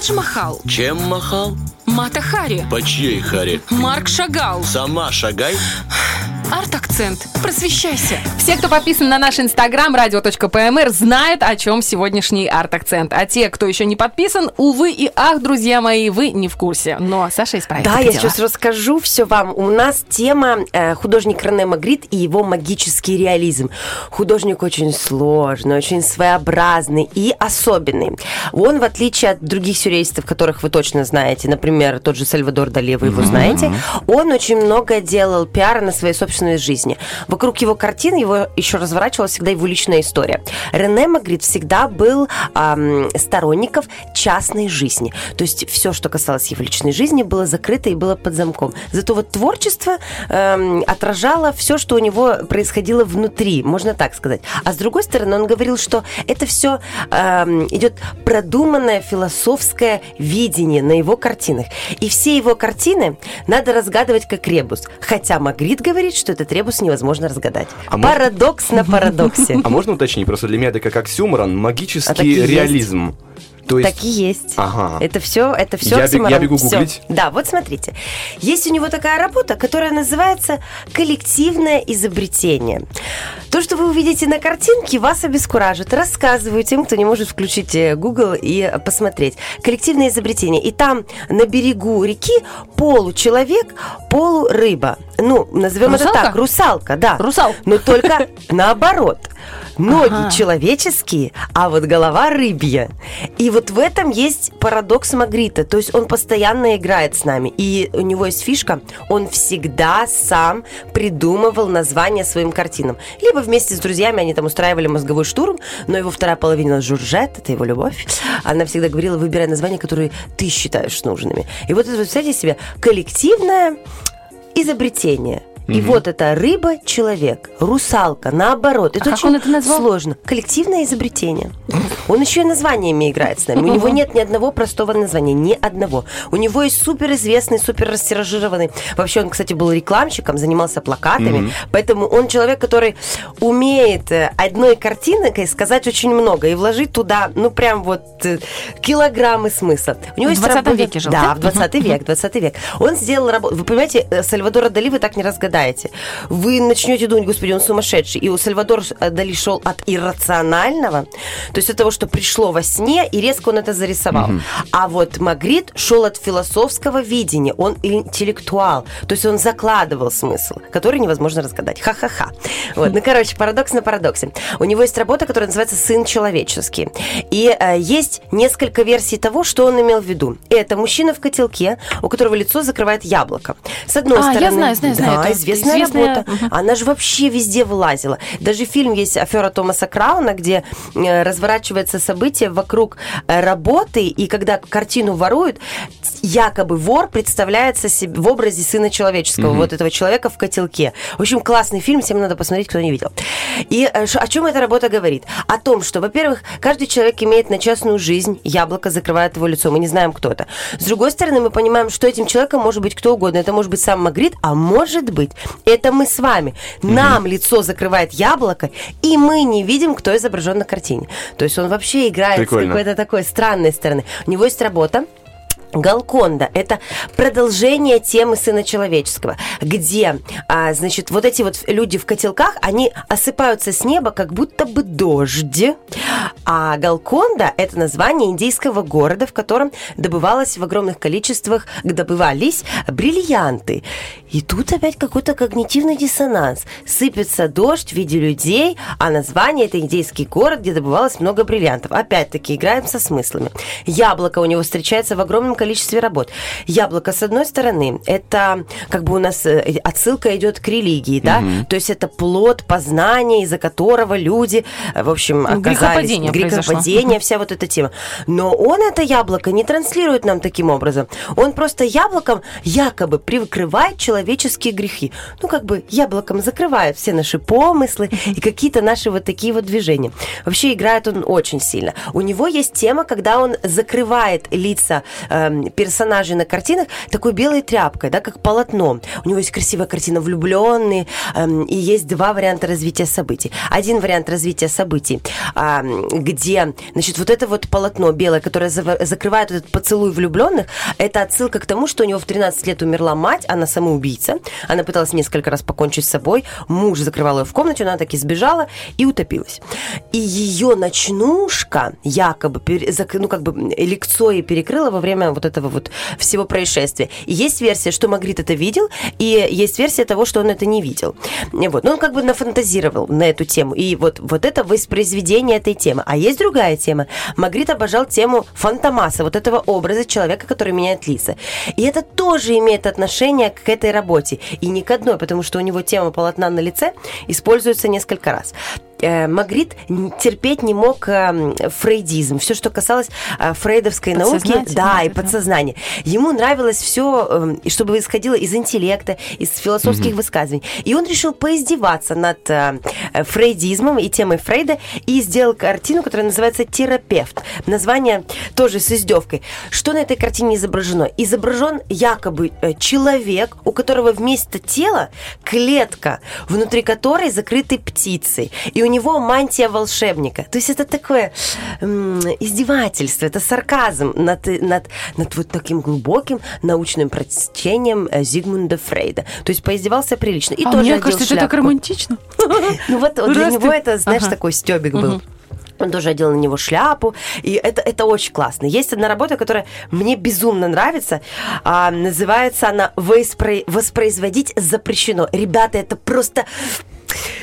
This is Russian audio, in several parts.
Тадж Махал, Чем махал? Мата Хари, По чьей харе? Марк Шагал. Сама шагай. Арт-акцент. Просвещайся. Все, кто подписан на наш инстаграм radio.pmr, знают, о чем сегодняшний арт-акцент. А те, кто еще не подписан, увы и ах, друзья мои, вы не в курсе. Но Саша исправит Да, я дело. сейчас расскажу все вам. У нас тема э, художник Рене Магрит и его магический реализм. Художник очень сложный, очень своеобразный и особенный. Он, в отличие от других сюрреалистов, которых вы точно знаете, например, тот же Сальвадор Дали, вы его знаете, он очень много делал пиара на своей собственной жизни. Вокруг его картин его еще разворачивалась всегда его личная история. Рене Магрит всегда был ам, сторонников частной жизни. То есть все, что касалось его личной жизни, было закрыто и было под замком. Зато вот творчество эм, отражало все, что у него происходило внутри, можно так сказать. А с другой стороны, он говорил, что это все идет продуманное философское видение на его картинах. И все его картины надо разгадывать как ребус. Хотя Магрит говорит, что этот ребус невозможно разгадать. А Парадокс на парадоксе. А можно уточнить? Просто для меня это как оксюморон, А магический есть. реализм. То есть... Так и есть. Ага. Это все, это все Я бег- я бегу гуглить. Да, вот смотрите. Есть у него такая работа, которая называется коллективное изобретение. То, что вы увидите на картинке, вас обескуражит. Рассказываю тем, кто не может включить э, Google и посмотреть. Коллективное изобретение. И там на берегу реки получеловек, полурыба. Ну, назовем это Русалка? так, русалка, да. Русал. Но только наоборот. Ноги Ага. человеческие, а вот голова рыбья. И вот в этом есть парадокс Магрита. То есть он постоянно играет с нами. И у него есть фишка, он всегда сам придумывал названия своим картинам. Либо вместе с друзьями они там устраивали мозговой штурм, но его вторая половина Журжет, это его любовь, она всегда говорила, выбирай названия, которые ты считаешь нужными. И вот это, представьте себе, коллективное изобретение. И вот это рыба-человек, русалка, наоборот. Это А очень он это назвал? сложно. Коллективное изобретение. Он еще и названиями играет с нами. У него нет ни одного простого названия, ни одного. У него есть суперизвестный, супер растиражированный. Вообще он, кстати, был рекламщиком, занимался плакатами. Поэтому он человек, который умеет э, одной картинкой сказать очень много и вложить туда, ну, прям вот э, килограммы смысла. У него В есть 20 работа- веке жил, Да, да? в 20 век, 20 век. Он сделал работу. Вы понимаете, э, Сальвадора Дали вы так не разгадаете. Вы начнете думать, господи, он сумасшедший. И у Сальвадора Дали шел от иррационального, то есть от того, что пришло во сне, и резко он это зарисовал. А вот Магрит шел от философского видения. Он интеллектуал. То есть он закладывал смысл, который невозможно разгадать. Ха-ха-ха. Вот. Ну, короче, парадокс на парадоксе. У него есть работа, которая называется «Сын человеческий». И э, есть несколько версий того, что он имел в виду. Это мужчина в котелке, у которого лицо закрывает яблоко. С одной А, я стороны... знаю, знаю, знаю, Да, это известная, известная- работа. Мгм. Она же вообще везде вылазила. Даже фильм есть «Афера Томаса Крауна», где э, разворачивается событие вокруг э, работы, и когда картину воруют, якобы вор представляется себе в образе сына человеческого, вот этого человека в котелке. В общем, классный фильм, всем надо посмотреть, кто не видел. И э, о чем эта работа говорит? О том, что, во-первых, каждый человек имеет на частную жизнь, яблоко закрывает его лицо, мы не знаем, кто это. С другой стороны, мы понимаем, что этим человеком может быть кто угодно. Это может быть сам Магрит, а может быть, это мы с вами. Нам лицо закрывает яблоко, и мы не видим, кто изображен на картине. То есть он вообще играет Прикольно. с какой-то такой странной стороны. У него есть работа, Галконда – это продолжение темы Сына Человеческого, где, а, значит, вот эти вот люди в котелках, они осыпаются с неба, как будто бы дождь. А Галконда – это название индейского города, в котором добывалось в огромных количествах, добывались бриллианты. И тут опять какой-то когнитивный диссонанс. Сыпется дождь в виде людей, а название – это индейский город, где добывалось много бриллиантов. Опять-таки, играем со смыслами. Яблоко у него встречается в огромном количестве работ. Яблоко, с одной стороны, это как бы у нас э, отсылка идет к религии, да? То есть это плод познания, из-за которого люди, э, в общем, оказались... Грехопадение произошло. Грехопадение, вся вот эта тема. Но он это яблоко не транслирует нам таким образом. Он просто яблоком якобы прикрывает человеческие грехи. Ну, как бы яблоком закрывает все наши помыслы и какие-то наши вот такие вот движения. Вообще играет он очень сильно. У него есть тема, когда он закрывает лица эм, эм, персонажей на картинах такой белой тряпкой, да, как полотно. У него есть красивая картина «Влюбленный», эм, и есть два варианта развития событий. Один вариант развития событий, а, где, значит, вот это вот полотно белое, которое зава- закрывает этот поцелуй влюбленных, это отсылка к тому, что у него в 13 лет умерла мать, она самоубийца, она пыталась несколько раз покончить с собой, муж закрывал ее в комнате, она таки сбежала и утопилась. И ее ночнушка якобы, ну, как бы лекцой перекрыла во время вот этого вот всего происшествия. И есть версия, что Магрит это видел, и есть версия того, что он это не видел. Вот. Но он как бы нафантазировал на эту тему. И вот, вот это воспроизведение этой темы. А есть другая тема. Магрит обожал тему Фантомаса, вот этого образа человека, который меняет лица. И это тоже имеет отношение к этой работе. И не к одной, потому что у него тема полотна на лице используется несколько раз. Э, Магрит терпеть не мог э, фрейдизм, все, что касалось э, фрейдовской науки, да, и подсознания. Ему нравилось все, чтобы исходило из интеллекта, из философских высказываний. И он решил поиздеваться над э, фрейдизмом и темой Фрейда и сделал картину, которая называется «Терапевт». Название тоже с издевкой. Что на этой картине изображено? Изображен якобы человек, у которого вместо тела клетка, внутри которой закрыты птицей. И у него мантия волшебника. То есть это такое м, издевательство, это сарказм над, над, над вот таким глубоким научным прочтением э, Зигмунда Фрейда. То есть поиздевался прилично. И а тоже мне кажется, это так шляпку. романтично. Ну вот для него это, знаешь, такой стебик был. Он тоже одел на него шляпу, и это, это очень классно. Есть одна работа, которая мне безумно нравится. А, называется она «Воспро- «Воспроизводить запрещено». Ребята, это просто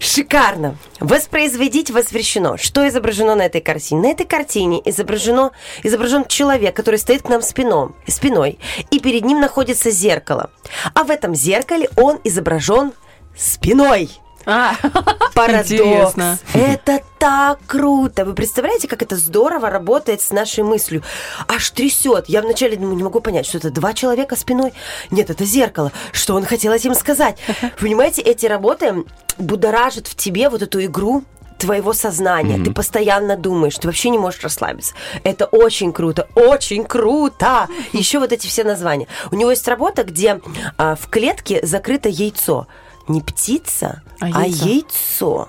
шикарно. Воспроизводить воспрещено. Что изображено на этой картине? На этой картине изображено, изображен человек, который стоит к нам спином, спиной, и перед ним находится зеркало. А в этом зеркале он изображен спиной. А, Парадокс. Интересно. Это так круто. Вы представляете, как это здорово работает с нашей мыслью? Аж трясет. Я вначале думаю, не могу понять, что это два человека спиной. Нет, это зеркало. Что он хотел этим сказать? Понимаете, эти работы будоражат в тебе вот эту игру твоего сознания. Ты постоянно думаешь, ты вообще не можешь расслабиться. Это очень круто, очень круто. Еще вот эти все названия. У него есть работа, где а, в клетке закрыто яйцо. Не птица, А а яйцо. яйцо.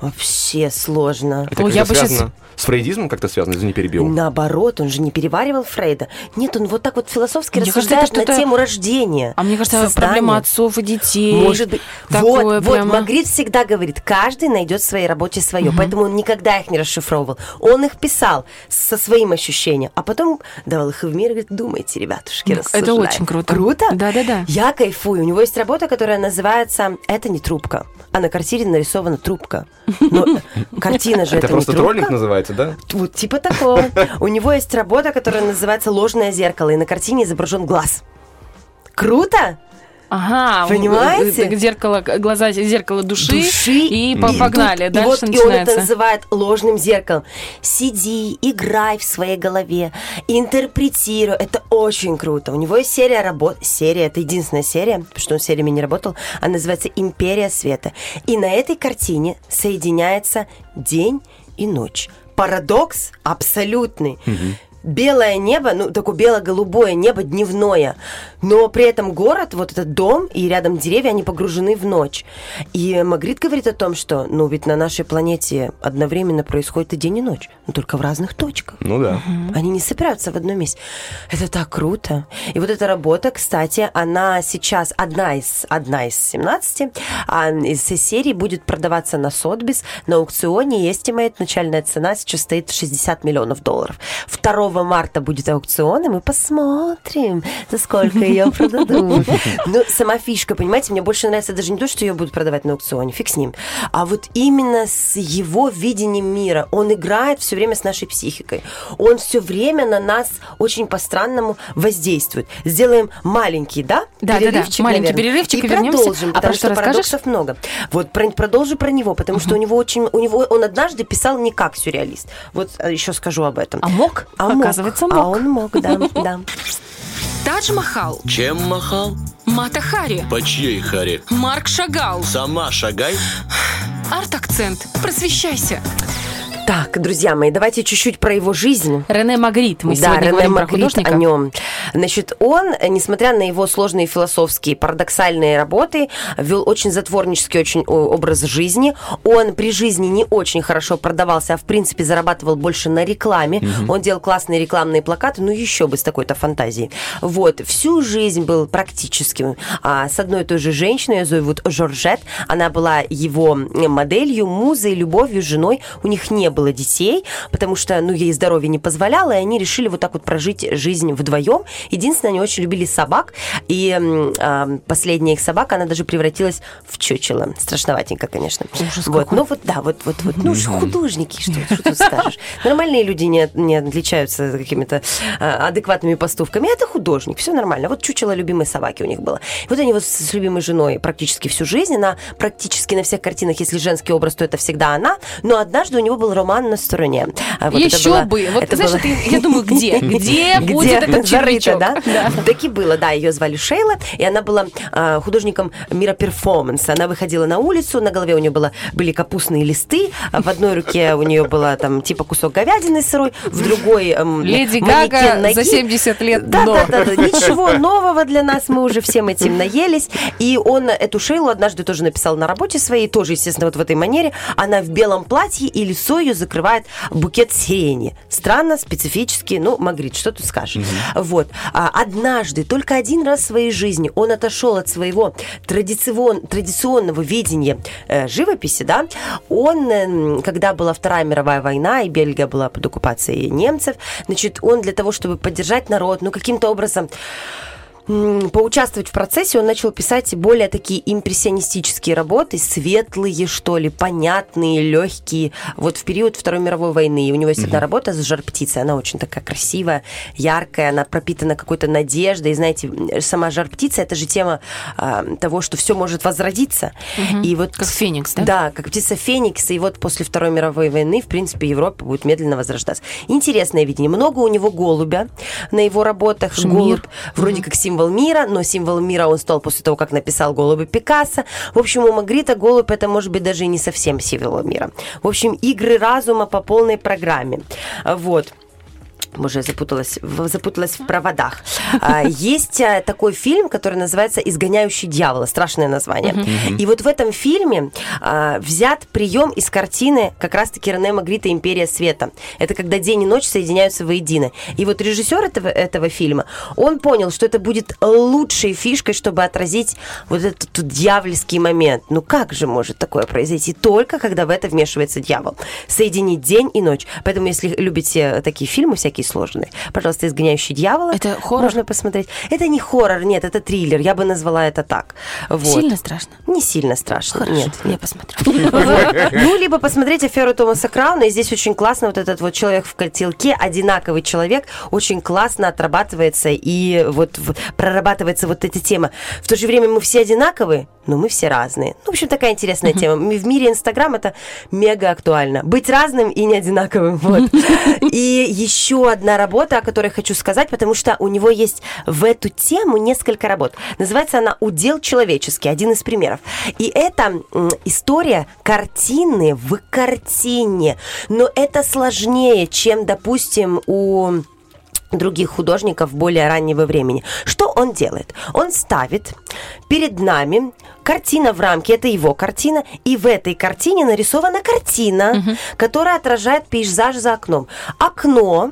Вообще сложно. Это как-то я бы связано с фрейдизмом как-то связано, извини, перебил. Наоборот, он же не переваривал Фрейда. Нет, он вот так вот философски Мне кажется, рассуждает это на тему рождения. а мне кажется, создания. проблема отцов и детей. Может быть. Такое вот, вот, прямо. Магрит всегда говорит, каждый найдет в своей работе свое, поэтому он никогда их не расшифровывал. Он их писал со своим ощущением, а потом давал их в мир и говорит, думайте, ребятушки, Ну, это рассуждаем». очень круто. Круто? Да-да-да. Я кайфую. У него есть работа, которая называется «Это не трубка», а на картине нарисована трубка. Но картина же Это это, просто не трубка. троллинг называется, да? Вот типа такого. У него есть работа, которая называется «Ложное зеркало», и на картине изображен глаз. Круто? Ага, Понимаете? э, Зеркало, глаза, зеркало души, Души. и, по- погнали. тут- Дальше и, вот, и он начинается. это называет ложным зеркалом. Сиди, играй в своей голове, интерпретируй. Это очень круто. У него есть серия работ. Серия, это единственная серия, потому что он сериями не работал. Она называется «Империя света». И на этой картине соединяется день и ночь. Парадокс абсолютный. Белое небо, ну, такое бело-голубое небо дневное, но при этом город, вот этот дом и рядом деревья, они погружены в ночь. И Магрит говорит о том, что, ну, ведь на нашей планете одновременно происходит и день, и ночь, но только в разных точках. Ну да. Они не собираются в одном месте. Это так круто. И вот эта работа, кстати, она сейчас одна из, одна из 17, а из серии будет продаваться на Сотбис, на аукционе, и estimate, начальная цена сейчас стоит 60 миллионов долларов. 2 марта будет аукцион, и мы посмотрим, за сколько ее продадут. Ну, сама фишка, понимаете, мне больше нравится даже не то, что ее будут продавать на аукционе, фиг с ним, а вот именно с его видением мира. Он играет все время с нашей психикой. Он все время на нас очень по-странному воздействует. Сделаем маленький, да? Да, да, да. перерывчик, Маленький наверное, перерывчик, и и вернемся. продолжим, А потому про что что парадоксов много. Вот про- продолжу про него, потому что у него очень, у него он однажды писал не как сюрреалист. Вот э, еще скажу об этом. А мог? А мог. Оказывается, А мог. он мог, да, да. Тадж Махал, Чем махал? Мата Хари, По чьей харе? Марк Шагал, Сама шагай. арт-акцент. Просвещайся. Так, друзья мои, давайте чуть-чуть про его жизнь. Рене Магрит. Мы да, сегодня Рене говорим про Магрит художника. о нем. Значит, он, несмотря на его сложные философские, парадоксальные работы, вел очень затворнический очень образ жизни. Он при жизни не очень хорошо продавался, а в принципе зарабатывал больше на рекламе. Он делал классные рекламные плакаты, ну еще бы с такой-то фантазией. Вот, всю жизнь был практически а, с одной и той же женщиной, ее зовут Жоржет. Она была его моделью, музой, любовью, женой. У них не было детей, потому что, ну, ей здоровье не позволяло, и они решили вот так вот прожить жизнь вдвоем. Единственное, они очень любили собак, и а, последняя их собака, она даже превратилась в чучело. Страшноватенько, конечно. вот, ну вот, да, вот, вот, вот, ну, художники, что, что тут скажешь. Нормальные люди не, не отличаются какими-то а, адекватными поступками. Это художник, все нормально. Вот чучело любимой собаки у них было. Вот они вот с, с любимой женой практически всю жизнь, она практически на всех картинах, если женский образ, то это всегда она, но однажды у него был роман на стороне. А вот это Еще было- бы. Вот, это знаешь, было- это, я думаю, где? Где будет этот Зарыто, да? Таки было, да. Ее звали Шейла, и она была а, художником мира перформанса. Она выходила на улицу, на голове у нее было, были капустные листы, а в одной руке у нее была там типа кусок говядины сырой, в другой эм, Леди Гага за 70 лет Да, да, да, да. Ничего нового для нас, мы уже всем этим наелись. И он эту Шейлу однажды тоже написал на работе своей, тоже, естественно, вот в этой манере. Она в белом платье, и лицо ее закрывает букет сирени. Странно, специфически, ну, Магрит, что тут скажешь? Вот. А однажды, только один раз в своей жизни он отошел от своего традицион- традиционного видения э, живописи, да, он, эм, когда была Вторая мировая война, и Бельгия была под оккупацией немцев, значит, он для того, чтобы поддержать народ, ну, каким-то образом поучаствовать в процессе, он начал писать более такие импрессионистические работы, светлые, что ли, понятные, легкие. Вот в период Второй мировой войны. И у него есть одна работа с жар-птицей. Она очень такая красивая, яркая, она пропитана какой-то надеждой. И знаете, сама жар-птица – это же тема а, того, что все может возродиться. И вот Как феникс, да? да, как птица Феникс, и вот после Второй мировой войны, в принципе, Европа будет медленно возрождаться. Интересное видение. Много у него голубя на его работах. Шмир. Голубь вроде как символ мира, но символ мира он стал после того, как написал голубя Пикассо. В общем, у Магрита голубь это может быть даже и не совсем символ мира. В общем, игры разума по полной программе. Вот. Боже, я запуталась, в- запуталась в проводах. А, Есть а, такой фильм, который называется «Изгоняющий дьявола». Страшное название. И вот в этом фильме а, взят прием из картины как раз-таки Рене Магрита «Империя света». Это когда день и ночь соединяются воедино. И вот режиссер этого, этого фильма, он понял, что это будет лучшей фишкой, чтобы отразить вот этот тут дьявольский момент. Ну как же может такое произойти? Только когда в это вмешивается дьявол. Соединить день и ночь. Поэтому, если любите такие фильмы всякие сложные, пожалуйста, «Изгоняющий дьявола». Это хоррор? Можно посмотреть. Это не хоррор, нет, это триллер. Я бы назвала это так. Вот. Сильно страшно? Не сильно страшно, Хорошо, нет. я посмотрю. Ну, либо посмотреть аферу Томаса Крауна. И здесь очень классно вот этот вот человек в котелке, одинаковый человек, очень классно отрабатывается и вот прорабатывается вот эта тема. В то же время мы все одинаковые, но мы все разные. Ну, в общем, такая интересная тема. В мире Инстаграм это мега актуально. Быть разным и не одинаковым. Вот. И еще одна работа, о которой хочу сказать, потому что у него есть в эту тему несколько работ. Называется она «Удел человеческий», один из примеров. И это история картины в картине. Но это сложнее, чем, допустим, у других художников более раннего времени. Что он делает? Он ставит перед нами картина в рамке, это его картина, и в этой картине нарисована картина, которая отражает пейзаж за окном. Окно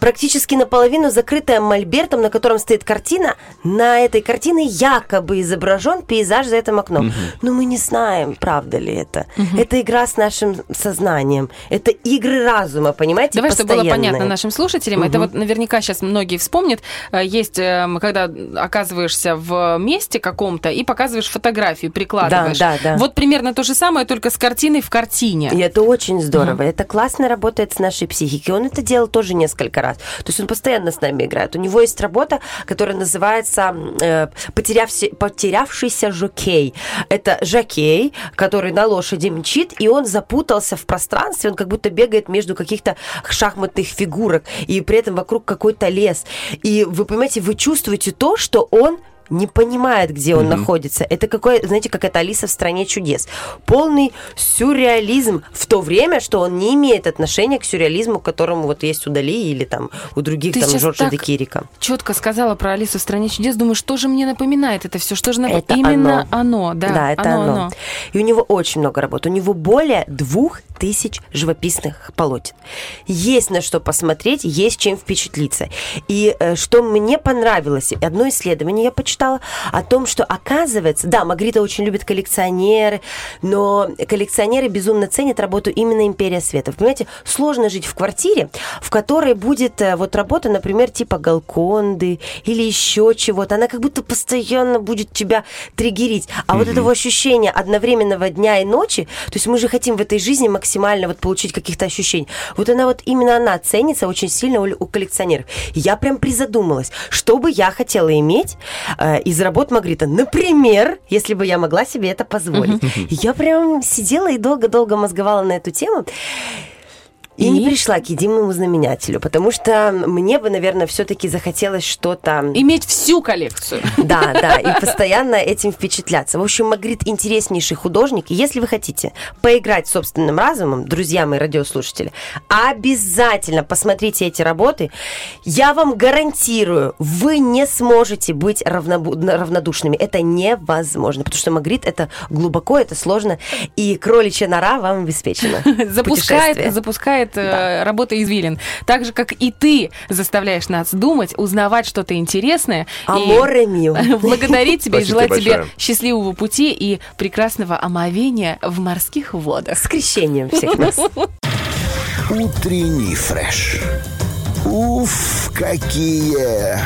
практически наполовину закрытая мольбертом, на котором стоит картина. На этой картине якобы изображен пейзаж за этим окном. Но мы не знаем, правда ли это. Это игра с нашим сознанием. Это игры разума, понимаете? Давай, чтобы было понятно нашим слушателям, это вот наверняка сейчас многие вспомнят, э, есть, эм, когда оказываешься в месте каком-то и показываешь фотографию, прикладываешь. Да, да, да. Вот примерно то же самое, только с картиной в картине. И это очень здорово. Это классно работает с нашей психикой. Он это делал тоже несколько раз. То есть он постоянно с нами играет. У него есть работа, которая называется э, «Потерявся- «Потерявшийся жокей». Это жокей, который на лошади мчит, и он запутался в пространстве. Он как будто бегает между каких-то шахматных фигурок, и при этом вокруг какой-то лес. И вы понимаете, вы чувствуете то, что он не понимает, где он находится. Это какой, знаете, как это Алиса в стране чудес. Полный сюрреализм в то время, что он не имеет отношения к сюрреализму, которому вот есть у Дали или там у других Ты там Жоржа так де Кирика. Четко сказала про Алису в стране чудес. Думаю, что же мне напоминает это все? Что же нап- Это именно оно? Да, это оно, И у него очень много работ. У него более двух тысяч живописных полотен. Есть на что посмотреть, есть чем впечатлиться. И э, что мне понравилось, одно исследование я почитала о том, что оказывается, да, Магрита очень любит коллекционеры, но коллекционеры безумно ценят работу именно Империя Света. Вы понимаете, сложно жить в квартире, в которой будет э, вот работа, например, типа Галконды или еще чего-то. Она как будто постоянно будет тебя триггерить. А вот этого ощущения одновременного дня и ночи, то есть мы же хотим в этой жизни максимально вот получить каких-то ощущений. Вот она вот именно она ценится очень сильно у, у коллекционеров. Я прям призадумалась, что бы я хотела иметь э, из работ Магрита. Например, если бы я могла себе это позволить. Я прям сидела и долго-долго мозговала на эту тему. И, не И? пришла к единому знаменателю, потому что мне бы, наверное, все-таки захотелось что-то... Иметь всю коллекцию. Да, да, и постоянно этим впечатляться. В общем, Магрит интереснейший художник. И если вы хотите поиграть собственным разумом, друзья мои радиослушатели, обязательно посмотрите эти работы. Я вам гарантирую, вы не сможете быть равнобу- равнодушными. Это невозможно, потому что Магрит это глубоко, это сложно, и кроличья нора вам обеспечена. запускает, Запускает э, работа извилин. Так же, как и ты заставляешь нас думать, узнавать что-то интересное. и Аморе мио. Благодарить тебя и желать тебе счастливого пути и прекрасного омовения в морских водах. С крещением всех нас. Утренний фреш. Уф, какие